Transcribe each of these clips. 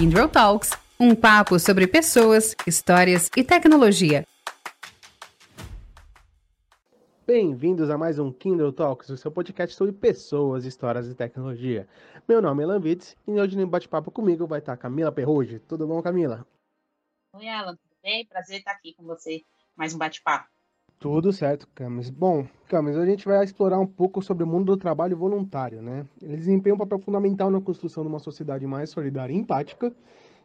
Kindle Talks, um papo sobre pessoas, histórias e tecnologia. Bem-vindos a mais um Kindle Talks, o seu podcast sobre pessoas, histórias e tecnologia. Meu nome é Lanvitz e hoje no bate-papo comigo vai estar Camila Perruge. Tudo bom, Camila? Oi, Alan, tudo bem? Prazer estar aqui com você. Mais um bate-papo. Tudo certo, Camis. Bom, Camis, a gente vai explorar um pouco sobre o mundo do trabalho voluntário, né? Eles desempenham um papel fundamental na construção de uma sociedade mais solidária e empática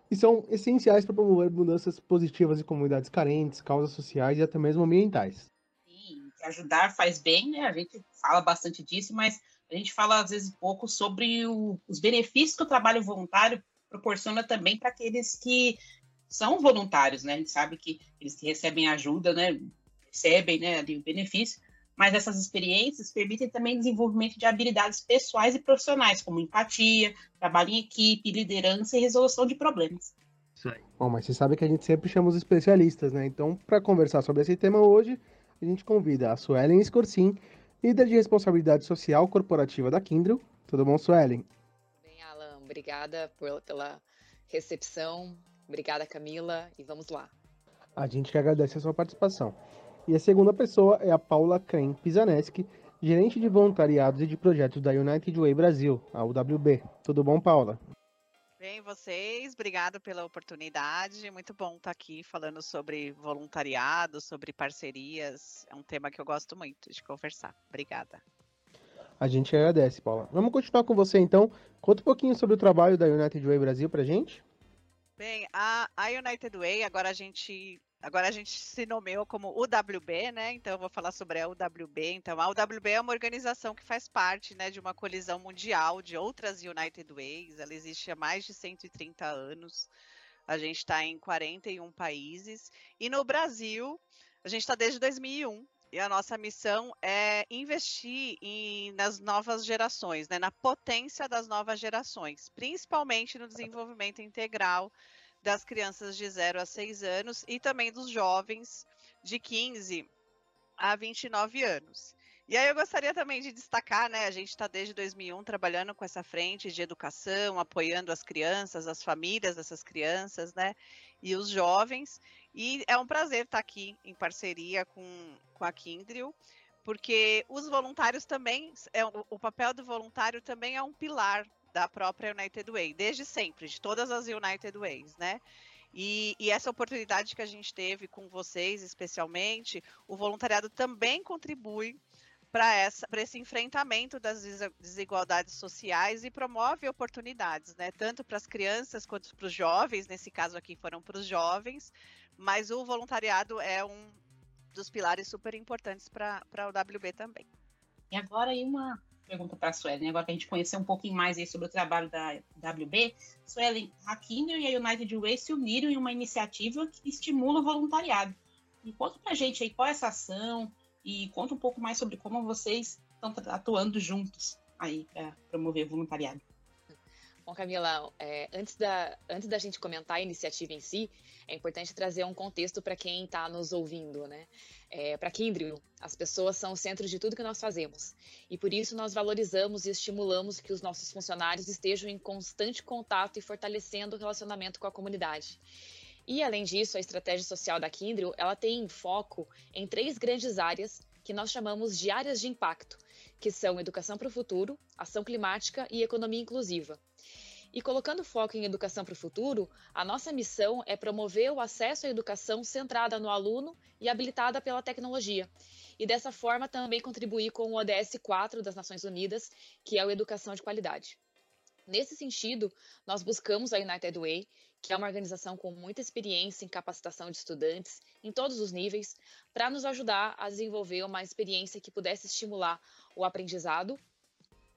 e são essenciais para promover mudanças positivas em comunidades carentes, causas sociais e até mesmo ambientais. Sim, ajudar faz bem, né? A gente fala bastante disso, mas a gente fala às vezes pouco sobre o, os benefícios que o trabalho voluntário proporciona também para aqueles que são voluntários, né? A gente sabe que eles que recebem ajuda, né? Recebem né, ali o benefício, mas essas experiências permitem também desenvolvimento de habilidades pessoais e profissionais, como empatia, trabalho em equipe, liderança e resolução de problemas. Isso aí. Bom, mas você sabe que a gente sempre chama os especialistas, né? Então, para conversar sobre esse tema hoje, a gente convida a Suelen Scorsin, líder de responsabilidade social corporativa da Kindle. Tudo bom, Suelen? Bem, Alan, obrigada por, pela recepção. Obrigada, Camila, e vamos lá. A gente que agradece a sua participação. E a segunda pessoa é a Paula Kren Pisaneski, gerente de voluntariados e de projetos da United Way Brasil, a UWB. Tudo bom, Paula? Bem, vocês, obrigado pela oportunidade. Muito bom estar aqui falando sobre voluntariado, sobre parcerias. É um tema que eu gosto muito de conversar. Obrigada. A gente agradece, Paula. Vamos continuar com você então. Conta um pouquinho sobre o trabalho da United Way Brasil pra gente. Bem, a, a United Way, agora a gente Agora a gente se nomeou como UWB, né? Então eu vou falar sobre a UWB. Então a UWB é uma organização que faz parte, né, de uma colisão mundial de outras United Ways. Ela existe há mais de 130 anos. A gente está em 41 países e no Brasil a gente está desde 2001 e a nossa missão é investir em, nas novas gerações, né, na potência das novas gerações, principalmente no desenvolvimento integral das crianças de 0 a 6 anos e também dos jovens de 15 a 29 anos. E aí eu gostaria também de destacar, né, a gente está desde 2001 trabalhando com essa frente de educação, apoiando as crianças, as famílias dessas crianças, né, e os jovens. E é um prazer estar aqui em parceria com, com a Kindril, porque os voluntários também, é, o papel do voluntário também é um pilar da própria United Way, desde sempre, de todas as United Ways, né? E, e, essa oportunidade que a gente teve com vocês, especialmente, o voluntariado também contribui para esse enfrentamento das desigualdades sociais e promove oportunidades, né? Tanto para as crianças quanto para os jovens, nesse caso aqui foram para os jovens, mas o voluntariado é um dos pilares super importantes para o WB também. E agora aí uma pergunta para a Suelen, agora que a gente conhecer um pouquinho mais aí sobre o trabalho da WB. Suelen, a Kindle e a United Way se uniram em uma iniciativa que estimula o voluntariado. E conta para a gente aí qual é essa ação e conta um pouco mais sobre como vocês estão atuando juntos aí para promover o voluntariado. Bom, Camila, é, antes, da, antes da gente comentar a iniciativa em si, é importante trazer um contexto para quem está nos ouvindo, né? É, para Kindrio, as pessoas são o centro de tudo que nós fazemos. E por isso nós valorizamos e estimulamos que os nossos funcionários estejam em constante contato e fortalecendo o relacionamento com a comunidade. E além disso, a estratégia social da Kindrio, ela tem foco em três grandes áreas que nós chamamos de áreas de impacto, que são educação para o futuro, ação climática e economia inclusiva. E colocando foco em educação para o futuro, a nossa missão é promover o acesso à educação centrada no aluno e habilitada pela tecnologia. E dessa forma também contribuir com o ODS 4 das Nações Unidas, que é a educação de qualidade. Nesse sentido, nós buscamos a United Way, que é uma organização com muita experiência em capacitação de estudantes em todos os níveis, para nos ajudar a desenvolver uma experiência que pudesse estimular o aprendizado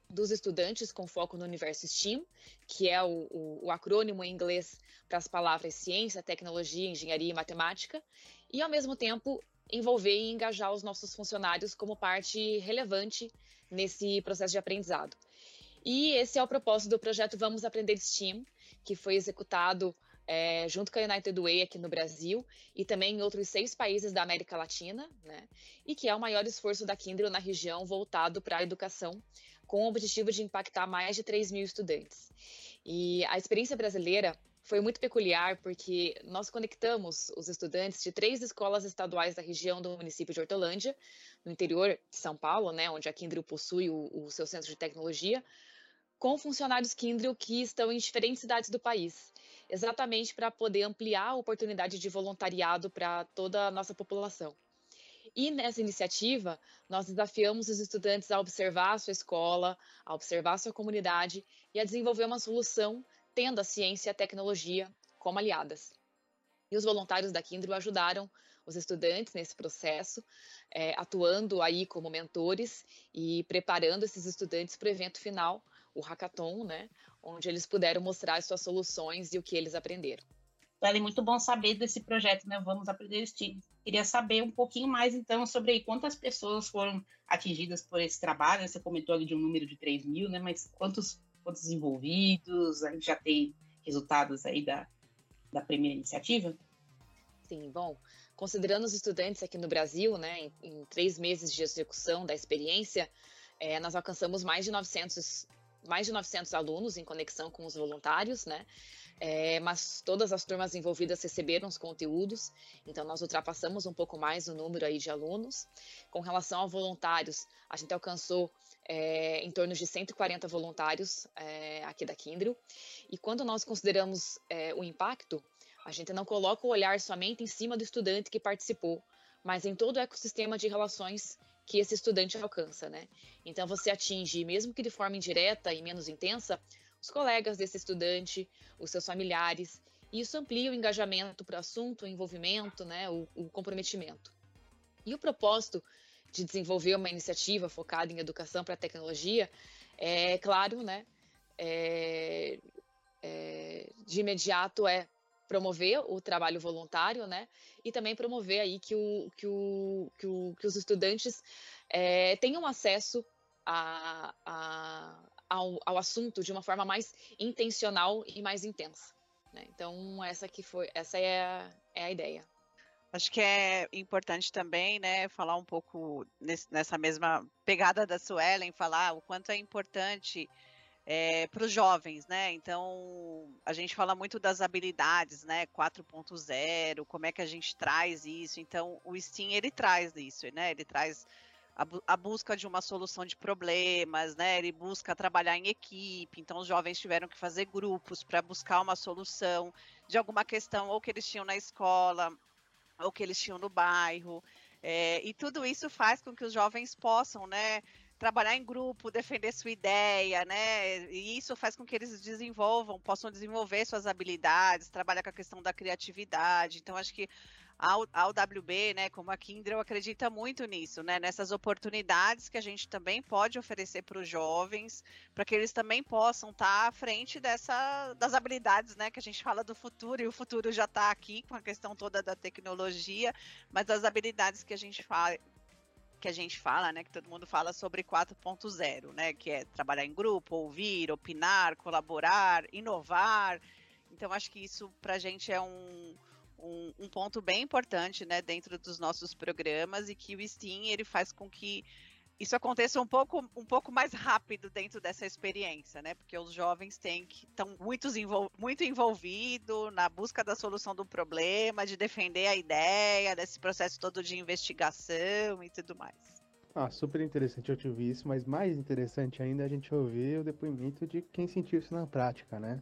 dos estudantes com foco no universo STEAM, que é o, o, o acrônimo em inglês para as palavras ciência, tecnologia, engenharia e matemática, e ao mesmo tempo envolver e engajar os nossos funcionários como parte relevante nesse processo de aprendizado. E esse é o propósito do projeto Vamos Aprender STEAM, que foi executado é, junto com a United Way aqui no Brasil e também em outros seis países da América Latina, né? E que é o maior esforço da Kindle na região voltado para a educação com o objetivo de impactar mais de 3 mil estudantes. E a experiência brasileira foi muito peculiar porque nós conectamos os estudantes de três escolas estaduais da região do município de Hortolândia, no interior de São Paulo, né, onde a Kindle possui o, o seu centro de tecnologia, com funcionários Kindle que estão em diferentes cidades do país, exatamente para poder ampliar a oportunidade de voluntariado para toda a nossa população. E nessa iniciativa, nós desafiamos os estudantes a observar a sua escola, a observar a sua comunidade e a desenvolver uma solução tendo a ciência e a tecnologia como aliadas. E os voluntários da Kindle ajudaram os estudantes nesse processo, é, atuando aí como mentores e preparando esses estudantes para o evento final, o hackathon, né, onde eles puderam mostrar as suas soluções e o que eles aprenderam. É muito bom saber desse projeto, né? Vamos aprender Steam. Queria saber um pouquinho mais, então, sobre quantas pessoas foram atingidas por esse trabalho. Você comentou ali de um número de 3 mil, né? Mas quantos, quantos envolvidos? A gente já tem resultados aí da, da primeira iniciativa? Sim, bom, considerando os estudantes aqui no Brasil, né, em, em três meses de execução da experiência, é, nós alcançamos mais de 900 mais de 900 alunos em conexão com os voluntários, né? É, mas todas as turmas envolvidas receberam os conteúdos, então nós ultrapassamos um pouco mais o número aí de alunos. Com relação a voluntários, a gente alcançou é, em torno de 140 voluntários é, aqui da Kindle, e quando nós consideramos é, o impacto, a gente não coloca o olhar somente em cima do estudante que participou, mas em todo o ecossistema de relações que esse estudante alcança, né? Então você atinge, mesmo que de forma indireta e menos intensa, os colegas desse estudante, os seus familiares, e isso amplia o engajamento para o assunto, o envolvimento, né, o, o comprometimento. E o propósito de desenvolver uma iniciativa focada em educação para a tecnologia é, claro, né, é, é, de imediato é promover o trabalho voluntário, né? E também promover aí que, o, que, o, que, o, que os estudantes é, tenham acesso a, a, ao, ao, assunto de uma forma mais intencional e mais intensa. Né? Então essa que foi, essa é a, é a ideia. Acho que é importante também, né, falar um pouco nesse, nessa mesma pegada da Suelen, falar o quanto é importante é, para os jovens, né? Então, a gente fala muito das habilidades, né? 4.0, como é que a gente traz isso. Então, o Steam, ele traz isso, né? Ele traz a, a, busca de uma solução de problemas, né? Ele busca trabalhar em equipe. Então, os jovens tiveram que fazer grupos para buscar uma solução de alguma questão ou que eles tinham na escola ou que eles tinham no bairro. É, e tudo isso faz com que os jovens possam, né? Trabalhar em grupo, defender sua ideia, né? E isso faz com que eles desenvolvam, possam desenvolver suas habilidades, trabalhar com a questão da criatividade. Então, acho que a UWB, né, como a Kindle, acredita muito nisso, né? Nessas oportunidades que a gente também pode oferecer para os jovens, para que eles também possam estar tá à frente dessa, das habilidades, né? Que a gente fala do futuro, e o futuro já está aqui com a questão toda da tecnologia, mas as habilidades que a gente fala, que a gente fala, né, que todo mundo fala sobre 4.0, né, que é trabalhar em grupo, ouvir, opinar, colaborar, inovar. Então, acho que isso para a gente é um, um, um, ponto bem importante, né, dentro dos nossos programas e que o Steam ele faz com que isso aconteça um pouco, um pouco mais rápido dentro dessa experiência, né? Porque os jovens têm que estão muito, envol muito envolvidos na busca da solução do problema, de defender a ideia, desse processo todo de investigação e tudo mais. Ah, super interessante eu te ouvir isso, mas mais interessante ainda é a gente ouvir o depoimento de quem sentiu isso na prática, né?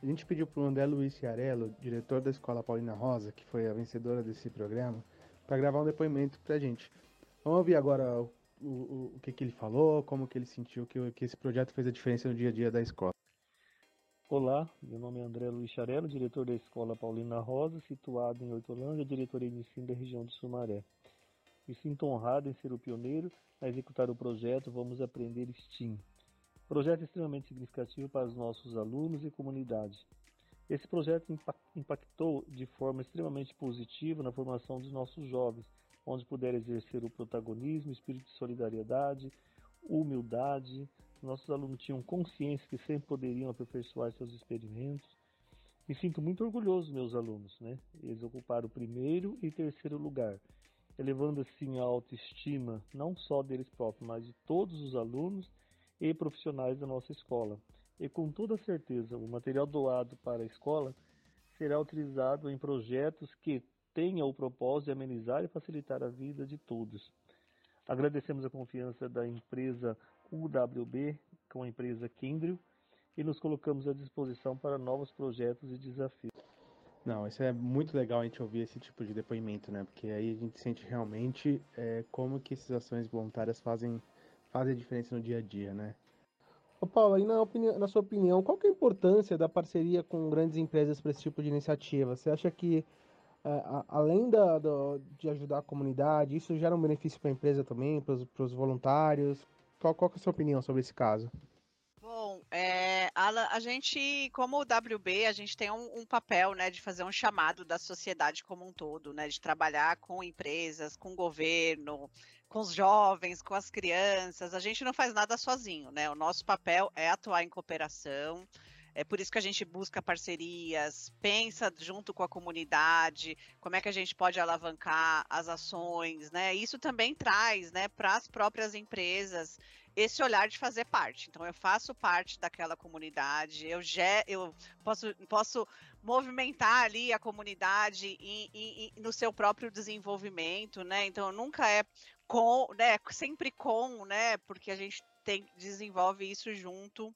A gente pediu para o André Luiz Ciarello, diretor da Escola Paulina Rosa, que foi a vencedora desse programa, para gravar um depoimento para a gente. Vamos ouvir agora o, o, que, que ele falou, como que ele sentiu que, que esse projeto fez a diferença no dia a dia da escola. Olá, meu nome é André Luiz Charelo, diretor da Escola Paulina Rosa, situado em Hortolândia, diretoria de ensino da região de Sumaré. Me sinto honrado em ser o pioneiro a executar o projeto Vamos Aprender STEAM. Projeto extremamente significativo para os nossos alunos e comunidade. Esse projeto impactou de forma extremamente positiva na formação dos nossos jovens, onde puder exercer o protagonismo, espírito de solidariedade, humildade. Nossos alunos tinham consciência que sempre poderiam aperfeiçoar seus experimentos. Me sinto muito orgulhoso meus alunos, né? Eles ocuparam o primeiro e terceiro lugar, elevando assim a autoestima não só deles próprios, mas de todos os alunos e profissionais da nossa escola. E com toda certeza, o material doado para a escola será utilizado em projetos que tenham o propósito de amenizar e facilitar a vida de todos. Agradecemos a confiança da empresa UWB com a empresa Kindle e nos colocamos à disposição para novos projetos e desafios. Não, isso é muito legal a gente ouvir esse tipo de depoimento, né? Porque aí a gente sente realmente é, como que essas ações voluntárias fazem, fazem diferença no dia a dia, né? Ô Paulo, e na, opinião, na sua opinião, qual que é a importância da parceria com grandes empresas para esse tipo de iniciativa? Você acha que, é, além da, do, de ajudar a comunidade, isso gera um benefício para a empresa também, para os voluntários? Qual, qual é a sua opinião sobre esse caso? Bom, é, a, a, gente, como o WB, a gente tem um, um, papel, né, de fazer um chamado da sociedade como um todo, né, de trabalhar com empresas, com governo, com os jovens, com as crianças. A gente não faz nada sozinho, né? O nosso papel é atuar em cooperação. É por isso que a gente busca parcerias, pensa junto com a comunidade, como é que a gente pode alavancar as ações, né? Isso também traz, né, para as próprias empresas esse olhar de fazer parte. Então, eu faço parte daquela comunidade, eu, já, eu posso, posso movimentar ali a comunidade em, em, em, no seu próprio desenvolvimento, né? Então, nunca é com, né? Sempre com, né? Porque a gente tem, desenvolve isso junto,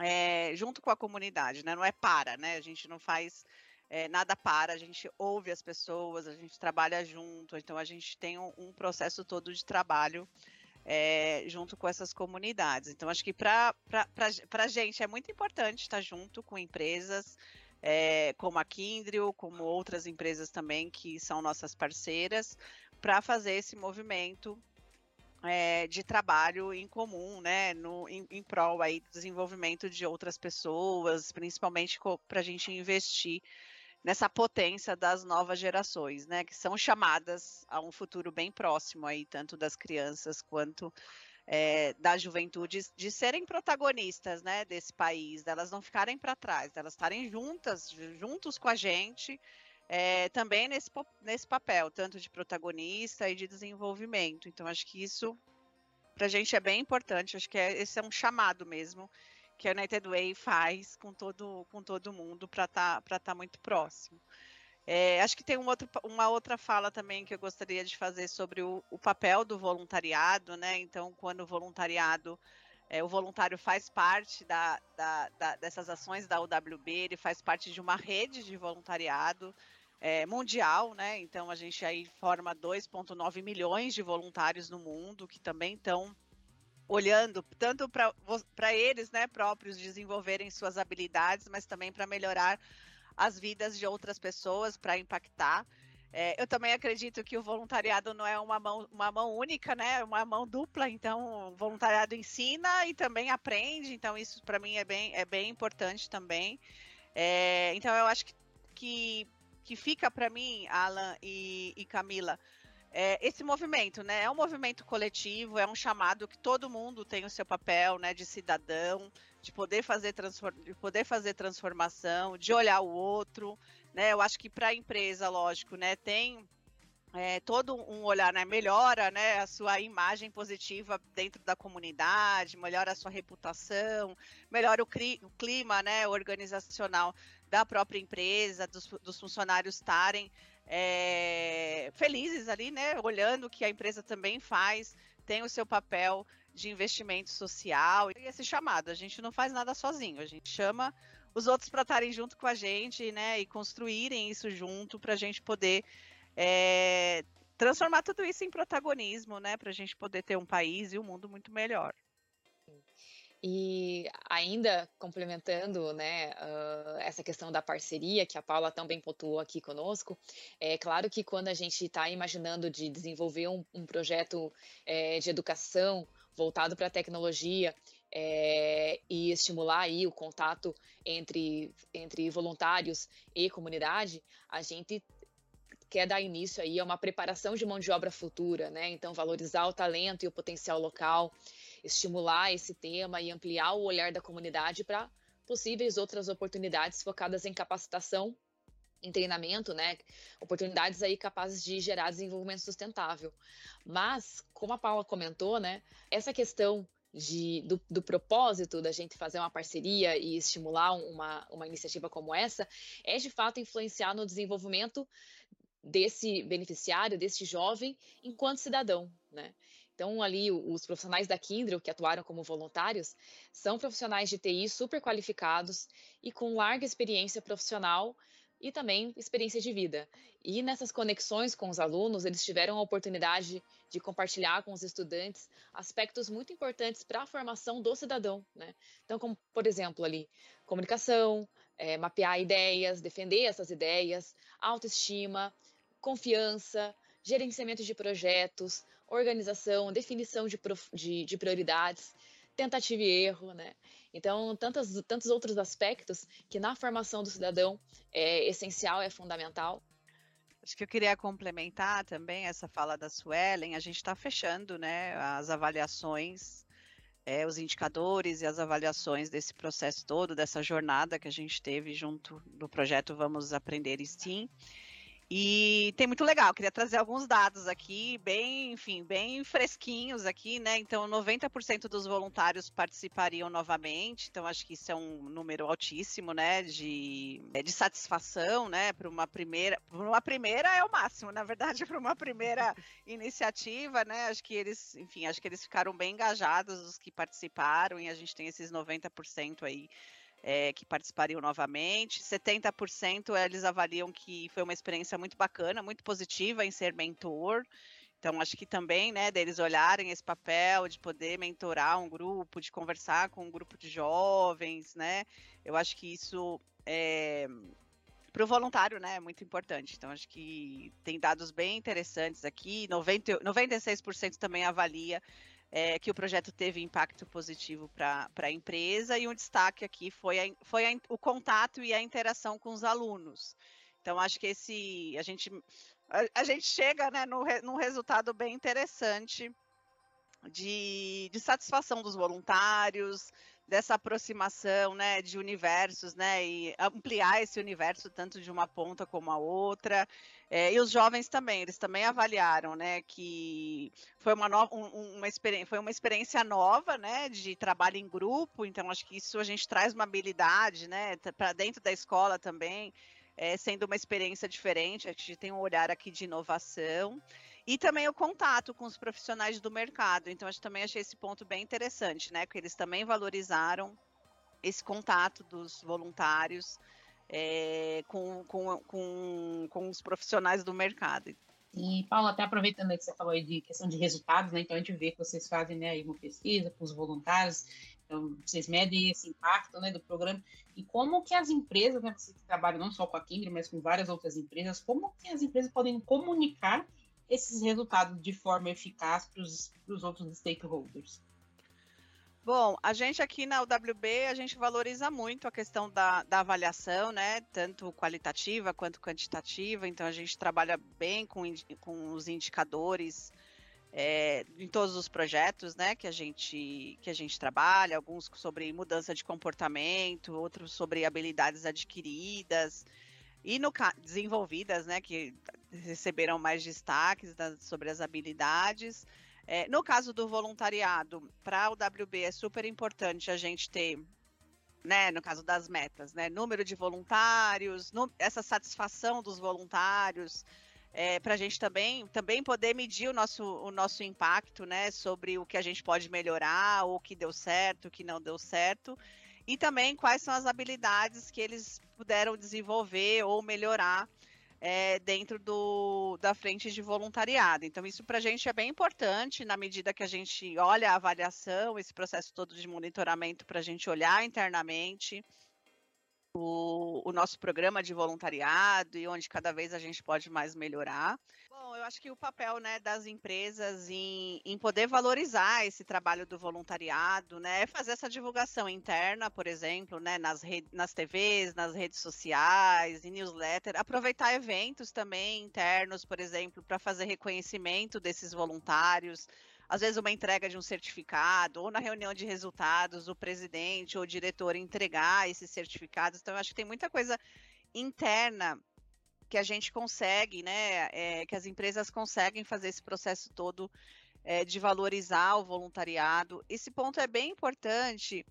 é, junto com a comunidade, né? Não é para, né? A gente não faz é, nada para, a gente ouve as pessoas, a gente trabalha junto, então a gente tem um, um processo todo de trabalho é, junto com essas comunidades. Então, acho que para a gente é muito importante estar junto com empresas é, como a Kindrio, como outras empresas também que são nossas parceiras, para fazer esse movimento é, de trabalho em comum, né, no, em, em prol aí do desenvolvimento de outras pessoas, principalmente para a gente investir nessa potência das novas gerações, né, que são chamadas a um futuro bem próximo aí, tanto das crianças quanto é, da juventude, de serem protagonistas, né, desse país, delas não ficarem para trás, delas estarem juntas, juntos com a gente, é, também nesse, nesse papel, tanto de protagonista e de desenvolvimento. Então, acho que isso para a gente é bem importante. Acho que é, esse é um chamado mesmo que a United Way faz com todo, com todo mundo para estar tá, tá muito próximo. É, acho que tem um outro, uma outra fala também que eu gostaria de fazer sobre o, o papel do voluntariado, né? Então, quando o voluntariado, é, o voluntário faz parte da, da, da, dessas ações da UWB, ele faz parte de uma rede de voluntariado é, mundial, né? Então, a gente aí forma 2,9 milhões de voluntários no mundo que também estão olhando tanto para eles né, próprios desenvolverem suas habilidades, mas também para melhorar as vidas de outras pessoas, para impactar. É, eu também acredito que o voluntariado não é uma mão, uma mão única, né? É uma mão dupla. Então, o voluntariado ensina e também aprende. Então, isso para mim é bem, é bem importante também. É, então, eu acho que, que, que fica para mim, Alan e, e Camila, é, esse movimento, né? É um movimento coletivo, é um chamado que todo mundo tem o seu papel, né? De cidadão, de poder fazer, de poder fazer transformação, de olhar o outro, né? Eu acho que para a empresa, lógico, né? Tem é, todo um olhar, né? Melhora, né? A sua imagem positiva dentro da comunidade, melhora a sua reputação, melhora o, o clima, né? Organizacional da própria empresa, dos, dos funcionários estarem é, felizes ali, né? Olhando o que a empresa também faz, tem o seu papel de investimento social e esse chamado. A gente não faz nada sozinho, a gente chama os outros para estarem junto com a gente, né? E construírem isso junto para a gente poder é, transformar tudo isso em protagonismo, né? Para a gente poder ter um país e um mundo muito melhor. E ainda complementando né, uh, essa questão da parceria, que a Paula também pontuou aqui conosco, é claro que quando a gente está imaginando de desenvolver um, um projeto é, de educação voltado para a tecnologia é, e estimular aí o contato entre, entre voluntários e comunidade, a gente quer dar início aí a uma preparação de mão de obra futura, né? Então, valorizar o talento e o potencial local, estimular esse tema e ampliar o olhar da comunidade para possíveis outras oportunidades focadas em capacitação em treinamento, né? Oportunidades aí capazes de gerar desenvolvimento sustentável. Mas, como a Paula comentou, né? Essa questão de, do, do, propósito da gente fazer uma parceria e estimular uma, uma iniciativa como essa é de fato influenciar no desenvolvimento desse beneficiário, desse jovem, enquanto cidadão, né? Então, ali, os profissionais da Kindle que atuaram como voluntários são profissionais de TI super qualificados e com larga experiência profissional e também experiência de vida. E nessas conexões com os alunos, eles tiveram a oportunidade de compartilhar com os estudantes aspectos muito importantes para a formação do cidadão. Né? Então, como, por exemplo, ali, comunicação, é, mapear ideias, defender essas ideias, autoestima, confiança, gerenciamento de projetos, organização, definição de, de, de prioridades, tentativa e erro, né? Então, tantos, tantos outros aspectos que na formação do cidadão é essencial, é fundamental. Acho que eu queria complementar também essa fala da Suelen. A gente está fechando né, as avaliações, é, os indicadores e as avaliações desse processo todo, dessa jornada que a gente teve junto do projeto Vamos Aprender STEAM. E tem muito legal, queria trazer alguns dados aqui, bem, enfim, bem fresquinhos aqui, né? Então, 90% dos voluntários participariam novamente, então acho que isso é um número altíssimo, né? De, é, de satisfação, né? Para uma primeira, para uma primeira é o máximo, na verdade, para uma primeira iniciativa, né? Acho que eles, enfim, acho que eles ficaram bem engajados, os que participaram, e a gente tem esses 90% aí é, que participariam novamente. 70% eles avaliam que foi uma experiência muito bacana, muito positiva em ser mentor. Então, acho que também, né, deles olharem esse papel de poder mentorar um grupo, de conversar com um grupo de jovens, né, eu acho que isso é, para o voluntário, né, é muito importante. Então, acho que tem dados bem interessantes aqui. 90, 96% também avalia é, que o projeto teve impacto positivo para a empresa e um destaque aqui foi, a, foi a, o contato e a interação com os alunos. Então, acho que esse a gente, a, a gente chega né, no, num resultado bem interessante de, de satisfação dos voluntários, dessa aproximação, né, de universos, né, e ampliar esse universo tanto de uma ponta como a outra. É, e os jovens também, eles também avaliaram, né, que foi uma, no, um, uma, experiência, foi uma experiência nova, né, de trabalho em grupo. Então acho que isso a gente traz uma habilidade, né, para dentro da escola também. É, sendo uma experiência diferente, a gente tem um olhar aqui de inovação. E também o contato com os profissionais do mercado. Então, eu também achei esse ponto bem interessante, né? Que eles também valorizaram esse contato dos voluntários é, com, com, com, com os profissionais do mercado. E, Paulo, até aproveitando que você falou aí de questão de resultados, né? Então a gente vê que vocês fazem né, aí uma pesquisa com os voluntários, então vocês medem esse impacto né, do programa. E como que as empresas, né, vocês trabalham não só com a Kindle, mas com várias outras empresas, como que as empresas podem comunicar esses resultados de forma eficaz para os outros stakeholders? Bom, a gente aqui na UWB, a gente valoriza muito a questão da, da avaliação, né? Tanto qualitativa quanto quantitativa. Então, a gente trabalha bem com, com os indicadores é, em todos os projetos, né? Que a, gente, que a gente trabalha. Alguns sobre mudança de comportamento, outros sobre habilidades adquiridas e no desenvolvidas, né, que receberam mais destaques sobre as habilidades. É, no caso do voluntariado, para o WB é super importante a gente ter, né, no caso das metas, né, número de voluntários, no, essa satisfação dos voluntários, é, para a gente também, também poder medir o nosso, o nosso impacto, né, sobre o que a gente pode melhorar, o que deu certo, o que não deu certo e também quais são as habilidades que eles puderam desenvolver ou melhorar é, dentro do, da frente de voluntariado. Então, isso para a gente é bem importante na medida que a gente olha a avaliação, esse processo todo de monitoramento para a gente olhar internamente o, o, nosso programa de voluntariado e onde cada vez a gente pode mais melhorar. Bom, eu acho que o papel né, das empresas em, em poder valorizar esse trabalho do voluntariado, né, é fazer essa divulgação interna, por exemplo, né, nas, nas TVs, nas redes sociais, em newsletter, aproveitar eventos também internos, por exemplo, para fazer reconhecimento desses voluntários, às vezes uma entrega de um certificado, ou na reunião de resultados, o presidente ou o diretor entregar esses certificados. Então, eu acho que tem muita coisa interna que a gente consegue, né, é, que as empresas conseguem fazer esse processo todo é, de valorizar o voluntariado. Esse ponto é bem importante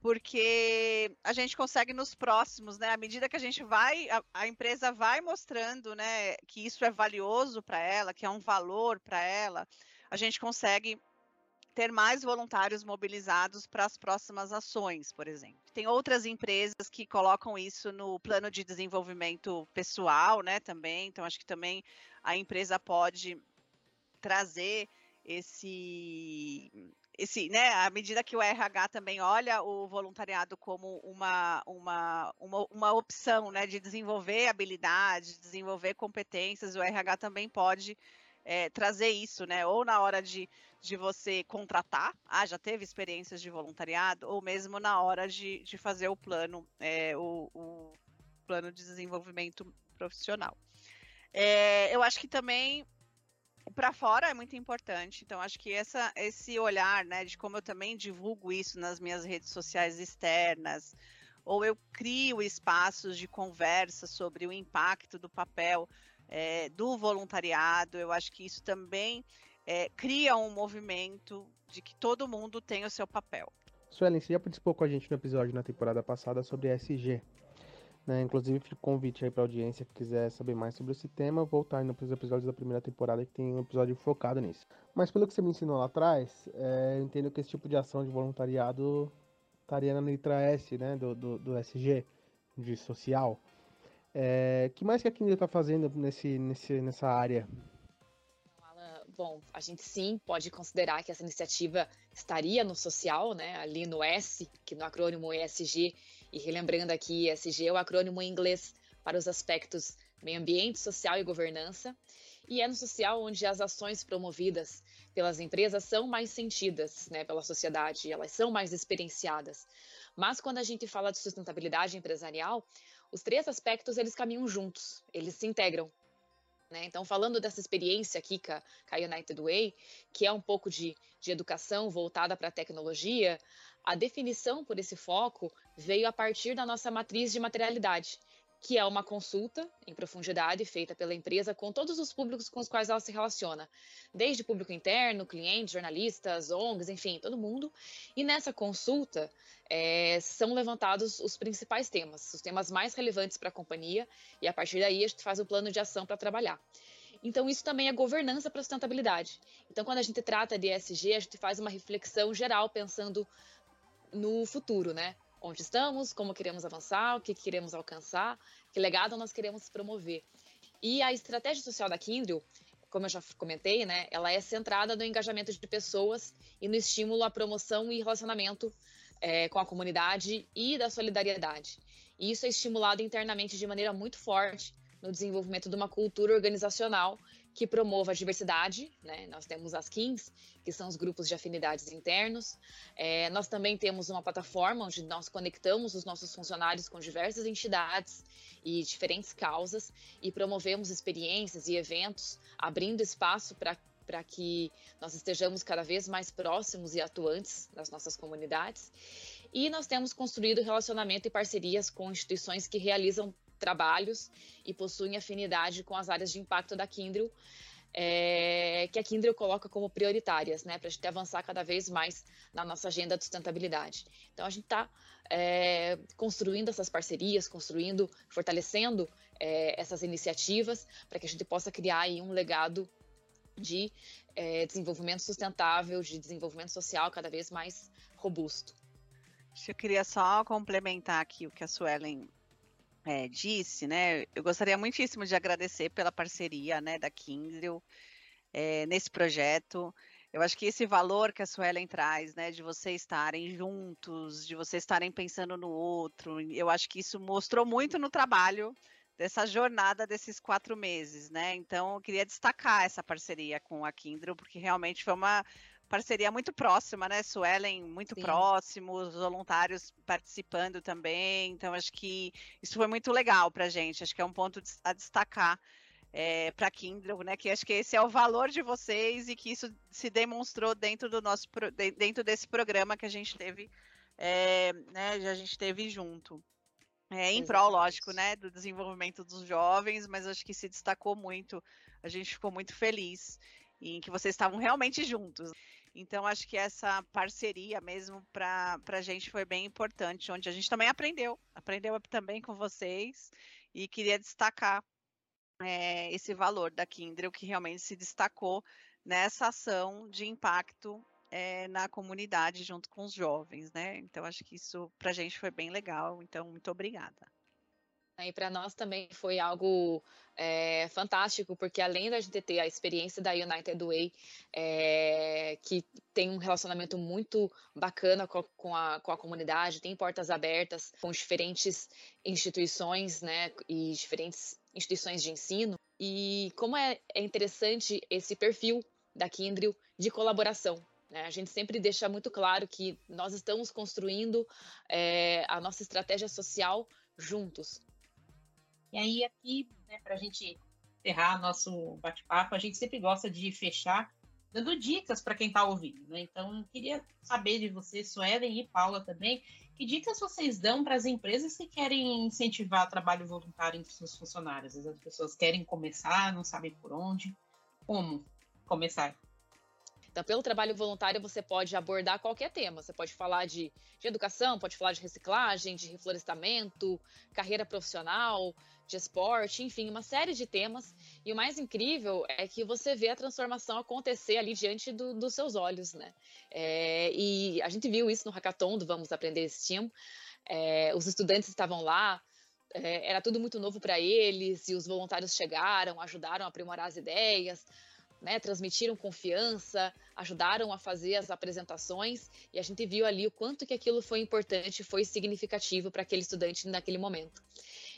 porque a gente consegue nos próximos, né? À medida que a gente vai, a, a empresa vai mostrando, né, que isso é valioso para ela, que é um valor para ela, a gente consegue ter mais voluntários mobilizados para as próximas ações, por exemplo. Tem outras empresas que colocam isso no plano de desenvolvimento pessoal, né, também. Então acho que também a empresa pode trazer esse esse, né, à medida que o RH também olha o voluntariado como uma, uma, uma, uma opção né, de desenvolver habilidades, desenvolver competências, o RH também pode é, trazer isso, né? Ou na hora de, de você contratar, ah, já teve experiências de voluntariado, ou mesmo na hora de, de fazer o plano, é, o, o plano de desenvolvimento profissional. É, eu acho que também para fora é muito importante. Então, acho que essa, esse olhar, né, de como eu também divulgo isso nas minhas redes sociais externas, ou eu crio espaços de conversa sobre o impacto do papel é, do voluntariado, eu acho que isso também é, cria um movimento de que todo mundo tem o seu papel. Suelen, você já participou com a gente no episódio na temporada passada sobre SG, né? Inclusive, fica o convite aí para a audiência que quiser saber mais sobre esse tema, voltar nos episódios da primeira temporada que tem um episódio focado nisso. Mas pelo que você me ensinou lá atrás, é, eu entendo que esse tipo de ação de voluntariado estaria na letra S, né, do, do, do SG, de social. É, que mais que a Kindle está fazendo nesse, nesse, nessa área? Bom, a gente sim pode considerar que essa iniciativa estaria no social, né, ali no S, que no acrônimo ESG e relembrando aqui, ESG é o acrônimo em inglês para os aspectos meio ambiente, social e governança. E é no social onde as ações promovidas pelas empresas são mais sentidas né, pela sociedade, elas são mais experienciadas. Mas quando a gente fala de sustentabilidade empresarial, os três aspectos eles caminham juntos, eles se integram. Né? Então, falando dessa experiência aqui com a, United Way, que é um pouco de, de educação voltada para a tecnologia, a definição por esse foco veio a partir da nossa matriz de materialidade, que é uma consulta em profundidade feita pela empresa com todos os públicos com os quais ela se relaciona, desde público interno, clientes, jornalistas, ONGs, enfim, todo mundo. E nessa consulta é, são levantados os principais temas, os temas mais relevantes para a companhia, e a partir daí a gente faz o plano de ação para trabalhar. Então, isso também é governança para sustentabilidade. Então, quando a gente trata de ESG, a gente faz uma reflexão geral pensando no futuro, né? Onde estamos, como queremos avançar, o que queremos alcançar, que legado nós queremos promover. E a estratégia social da Kindle, como eu já comentei, né, ela é centrada no engajamento de pessoas e no estímulo à promoção e relacionamento é, com a comunidade e da solidariedade. E isso é estimulado internamente de maneira muito forte no desenvolvimento de uma cultura organizacional que promova a diversidade, né? Nós temos as KINs, que são os grupos de afinidades internos. É, nós também temos uma plataforma onde nós conectamos os nossos funcionários com diversas entidades e diferentes causas e promovemos experiências e eventos, abrindo espaço para para que nós estejamos cada vez mais próximos e atuantes das nossas comunidades. E nós temos construído relacionamento e parcerias com instituições que realizam trabalhos e possuem afinidade com as áreas de impacto da Kindle, é, que a Kindle coloca como prioritárias, né, para a gente avançar cada vez mais na nossa agenda de sustentabilidade. Então a gente está é, construindo essas parcerias, construindo, fortalecendo é, essas iniciativas para que a gente possa criar aí um legado de é, desenvolvimento sustentável, de desenvolvimento social cada vez mais robusto. Eu queria só complementar aqui o que a Suelen é, disse, né? Eu gostaria muitíssimo de agradecer pela parceria, né, da Kindle é, nesse projeto. Eu acho que esse valor que a Suelen traz, né, de vocês estarem juntos, de vocês estarem pensando no outro, eu acho que isso mostrou muito no trabalho dessa jornada desses quatro meses, né? Então, eu queria destacar essa parceria com a Kindle, porque realmente foi uma parceria muito próxima, né? Suelen muito Sim. próximo, os voluntários participando também. Então, acho que isso foi muito legal para a gente. Acho que é um ponto a destacar é, para a Kindle, né? Que acho que esse é o valor de vocês e que isso se demonstrou dentro do nosso dentro desse programa que a gente teve, é, né? A gente teve junto. É, em prol, lógico, né, do desenvolvimento dos jovens, mas acho que se destacou muito, a gente ficou muito feliz em que vocês estavam realmente juntos. Então, acho que essa parceria mesmo para a gente foi bem importante, onde a gente também aprendeu, aprendeu também com vocês, e queria destacar é, esse valor da Kindle, que realmente se destacou nessa ação de impacto é, na comunidade junto com os jovens, né? Então, acho que isso para a gente foi bem legal. Então, muito obrigada. E para nós também foi algo é, fantástico, porque além da gente ter a experiência da United Way, é, que tem um relacionamento muito bacana com a, com a, com, a, comunidade, tem portas abertas com diferentes instituições, né, e diferentes instituições de ensino, e como é, é interessante esse perfil da Kindle de colaboração, né? a gente sempre deixa muito claro que nós estamos construindo é, a nossa estratégia social juntos. E aí, aqui, né, para a gente encerrar nosso bate-papo, a gente sempre gosta de fechar dando dicas para quem está ouvindo. Né? Então, eu queria saber de vocês, Suelen e Paula também, que dicas vocês dão para as empresas que querem incentivar o trabalho voluntário entre seus funcionários? As pessoas querem começar, não sabem por onde. Como começar? Então, pelo trabalho voluntário, você pode abordar qualquer tema. Você pode falar de, de educação, pode falar de reciclagem, de reflorestamento, carreira profissional, de esporte, enfim, uma série de temas. E o mais incrível é que você vê a transformação acontecer ali diante do, dos seus olhos, né? É, e a gente viu isso no hackathon do Vamos Aprender STEAM. É, os estudantes estavam lá, é, era tudo muito novo para eles, e os voluntários chegaram, ajudaram a aprimorar as ideias, né, transmitiram confiança, ajudaram a fazer as apresentações e a gente viu ali o quanto que aquilo foi importante, foi significativo para aquele estudante naquele momento.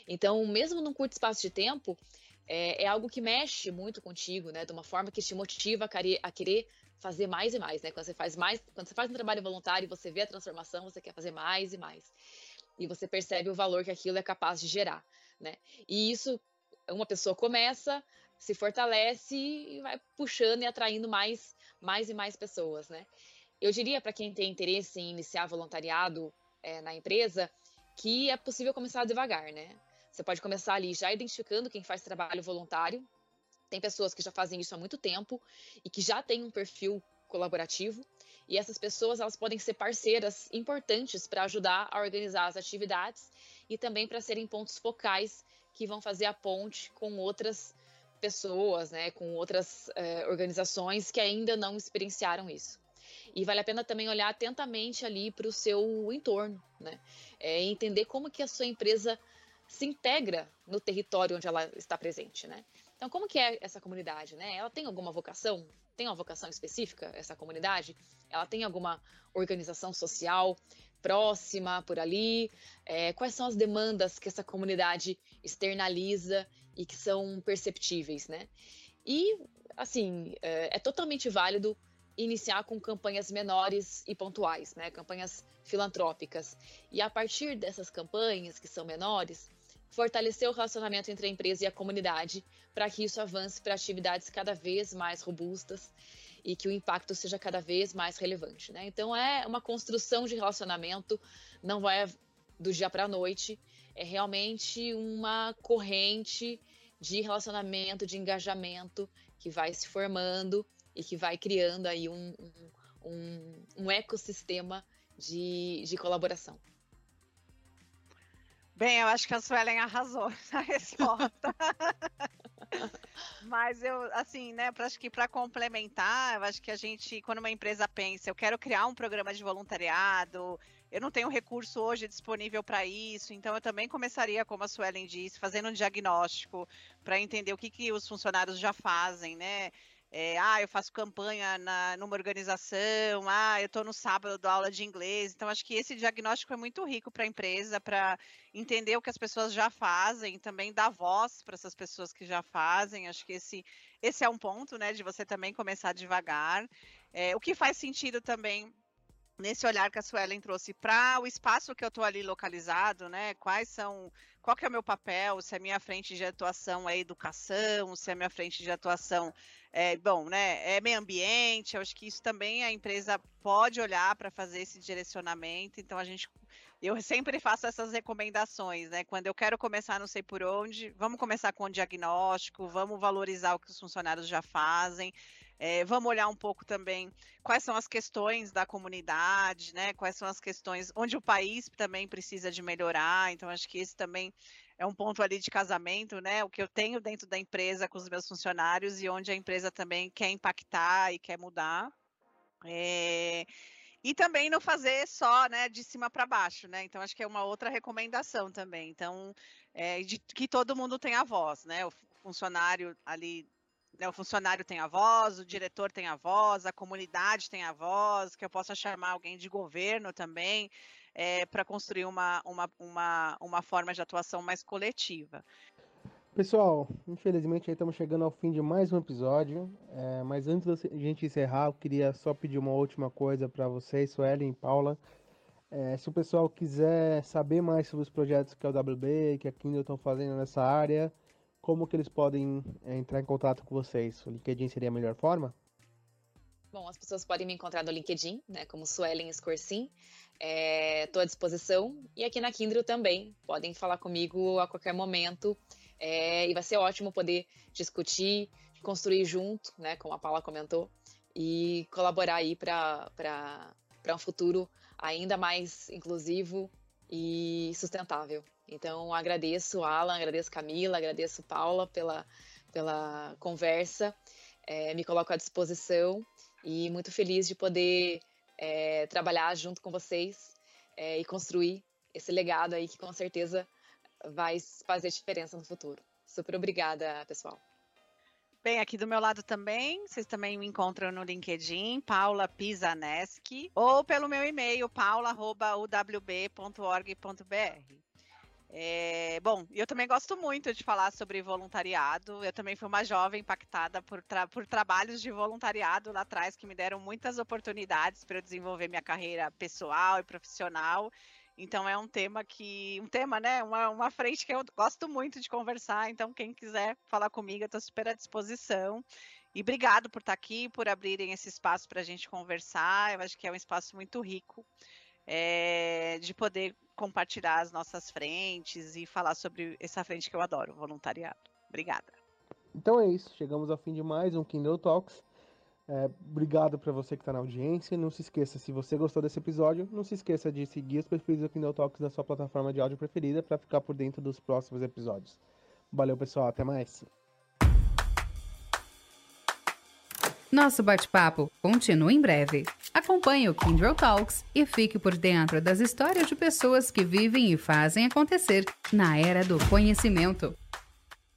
Então, mesmo num curto espaço de tempo, é, é, algo que mexe muito contigo, né, de uma forma que te motiva a querer, fazer mais e mais, né? Quando você faz mais, quando você faz um trabalho voluntário e você vê a transformação, você quer fazer mais e mais. E você percebe o valor que aquilo é capaz de gerar, né? E isso uma pessoa começa, se fortalece e vai puxando e atraindo mais, mais e mais pessoas, né? Eu diria para quem tem interesse em iniciar voluntariado é, na empresa que é possível começar devagar, né? Você pode começar ali já identificando quem faz trabalho voluntário. Tem pessoas que já fazem isso há muito tempo e que já têm um perfil colaborativo. E essas pessoas elas podem ser parceiras importantes para ajudar a organizar as atividades e também para serem pontos focais que vão fazer a ponte com outras pessoas, né, com outras eh, organizações que ainda não experienciaram isso. E vale a pena também olhar atentamente ali para o seu entorno, né, é, entender como que a sua empresa se integra no território onde ela está presente, né. Então, como que é essa comunidade, né? Ela tem alguma vocação? Tem uma vocação específica essa comunidade? Ela tem alguma organização social próxima por ali? É, quais são as demandas que essa comunidade externaliza e que são perceptíveis, né? E, assim, é, é totalmente válido iniciar com campanhas menores e pontuais, né? Campanhas filantrópicas. E a partir dessas campanhas, que são menores, fortalecer o relacionamento entre a empresa e a comunidade para que isso avance para atividades cada vez mais robustas e que o impacto seja cada vez mais relevante, né? Então é uma construção de relacionamento, não vai do dia para a noite, é realmente uma corrente de relacionamento, de engajamento que vai se formando e que vai criando aí um, um, um ecossistema de, de colaboração. Bem, eu acho que a Suelen arrasou na resposta. Mas eu, assim, né, pra, acho que para complementar, eu acho que a gente, quando uma empresa pensa, eu quero criar um programa de voluntariado, eu não tenho recurso hoje disponível para isso, então eu também começaria, como a Suelen disse, fazendo um diagnóstico para entender o que, que os funcionários já fazem, né? É, ah, eu faço campanha na, numa organização, ah, eu estou no sábado dou aula de inglês. Então, acho que esse diagnóstico é muito rico para a empresa, para entender o que as pessoas já fazem, também dar voz para essas pessoas que já fazem. Acho que esse, esse é um ponto, né, de você também começar devagar. É, o que faz sentido também nesse olhar que a Suelen trouxe para o espaço que eu estou ali localizado, né? Quais são, qual que é o meu papel? Se a minha frente de atuação é educação, se a minha frente de atuação é, bom, né? É meio ambiente. Eu acho que isso também a empresa pode olhar para fazer esse direcionamento. Então a gente, eu sempre faço essas recomendações, né? Quando eu quero começar, não sei por onde, vamos começar com o diagnóstico, vamos valorizar o que os funcionários já fazem É, vamos olhar um pouco também quais são as questões da comunidade, né? Quais são as questões onde o país também precisa de melhorar. Então, acho que esse também é um ponto ali de casamento, né? O que eu tenho dentro da empresa com os meus funcionários e onde a empresa também quer impactar e quer mudar. É... E também não fazer só, né, de cima para baixo, né? Então acho que é uma outra recomendação também. Então, é, de que todo mundo tenha voz, né? O funcionário ali né, o funcionário tem a voz, o diretor tem a voz, a comunidade tem a voz, que eu possa chamar alguém de governo também, é, para construir uma, uma, uma, uma forma de atuação mais coletiva. Pessoal, infelizmente estamos chegando ao fim de mais um episódio, é, mas antes da gente encerrar, eu queria só pedir uma última coisa para vocês, Suelen e Paula. É, se o pessoal quiser saber mais sobre os projetos que a WB que a Kindle estão fazendo nessa área, como que eles podem é, entrar em contato com vocês? O LinkedIn seria a melhor forma? Bom, as pessoas podem me encontrar no LinkedIn, né, como Suelen Scorsin. Estou é, à disposição. E aqui na Kindle também. Podem falar comigo a qualquer momento. É, e vai ser ótimo poder discutir, construir junto, né, como a Paula comentou, e colaborar aí para um futuro ainda mais inclusivo e sustentável. Então, agradeço Alan, agradeço Camila, agradeço Paula pela, pela conversa, é, me coloco à disposição e muito feliz de poder é, trabalhar junto com vocês é, e construir esse legado aí que com certeza vai fazer diferença no futuro. Super obrigada, pessoal. Bem, aqui do meu lado também, vocês também me encontram no LinkedIn, Paula Pisaneski, ou pelo meu e-mail, paula.uwb.org.br. É, bom, eu também gosto muito de falar sobre voluntariado. Eu também fui uma jovem impactada por, tra por trabalhos de voluntariado lá atrás que me deram muitas oportunidades para eu desenvolver minha carreira pessoal e profissional. Então é um tema que, um tema, né? Uma, uma frente que eu gosto muito de conversar. Então, quem quiser falar comigo, eu estou super à disposição. E obrigado por estar aqui, por abrirem esse espaço para a gente conversar. Eu acho que é um espaço muito rico é, de poder compartilhar as nossas frentes e falar sobre essa frente que eu adoro, voluntariado. Obrigada. Então é isso, chegamos ao fim de mais um Kindle Talks. É, obrigado para você que está na audiência. Não se esqueça, se você gostou desse episódio, não se esqueça de seguir os perfis do Kindle Talks na sua plataforma de áudio preferida para ficar por dentro dos próximos episódios. Valeu, pessoal. Até mais. Nosso bate-papo continua em breve. Acompanhe o Kindle Talks e fique por dentro das histórias de pessoas que vivem e fazem acontecer na era do conhecimento.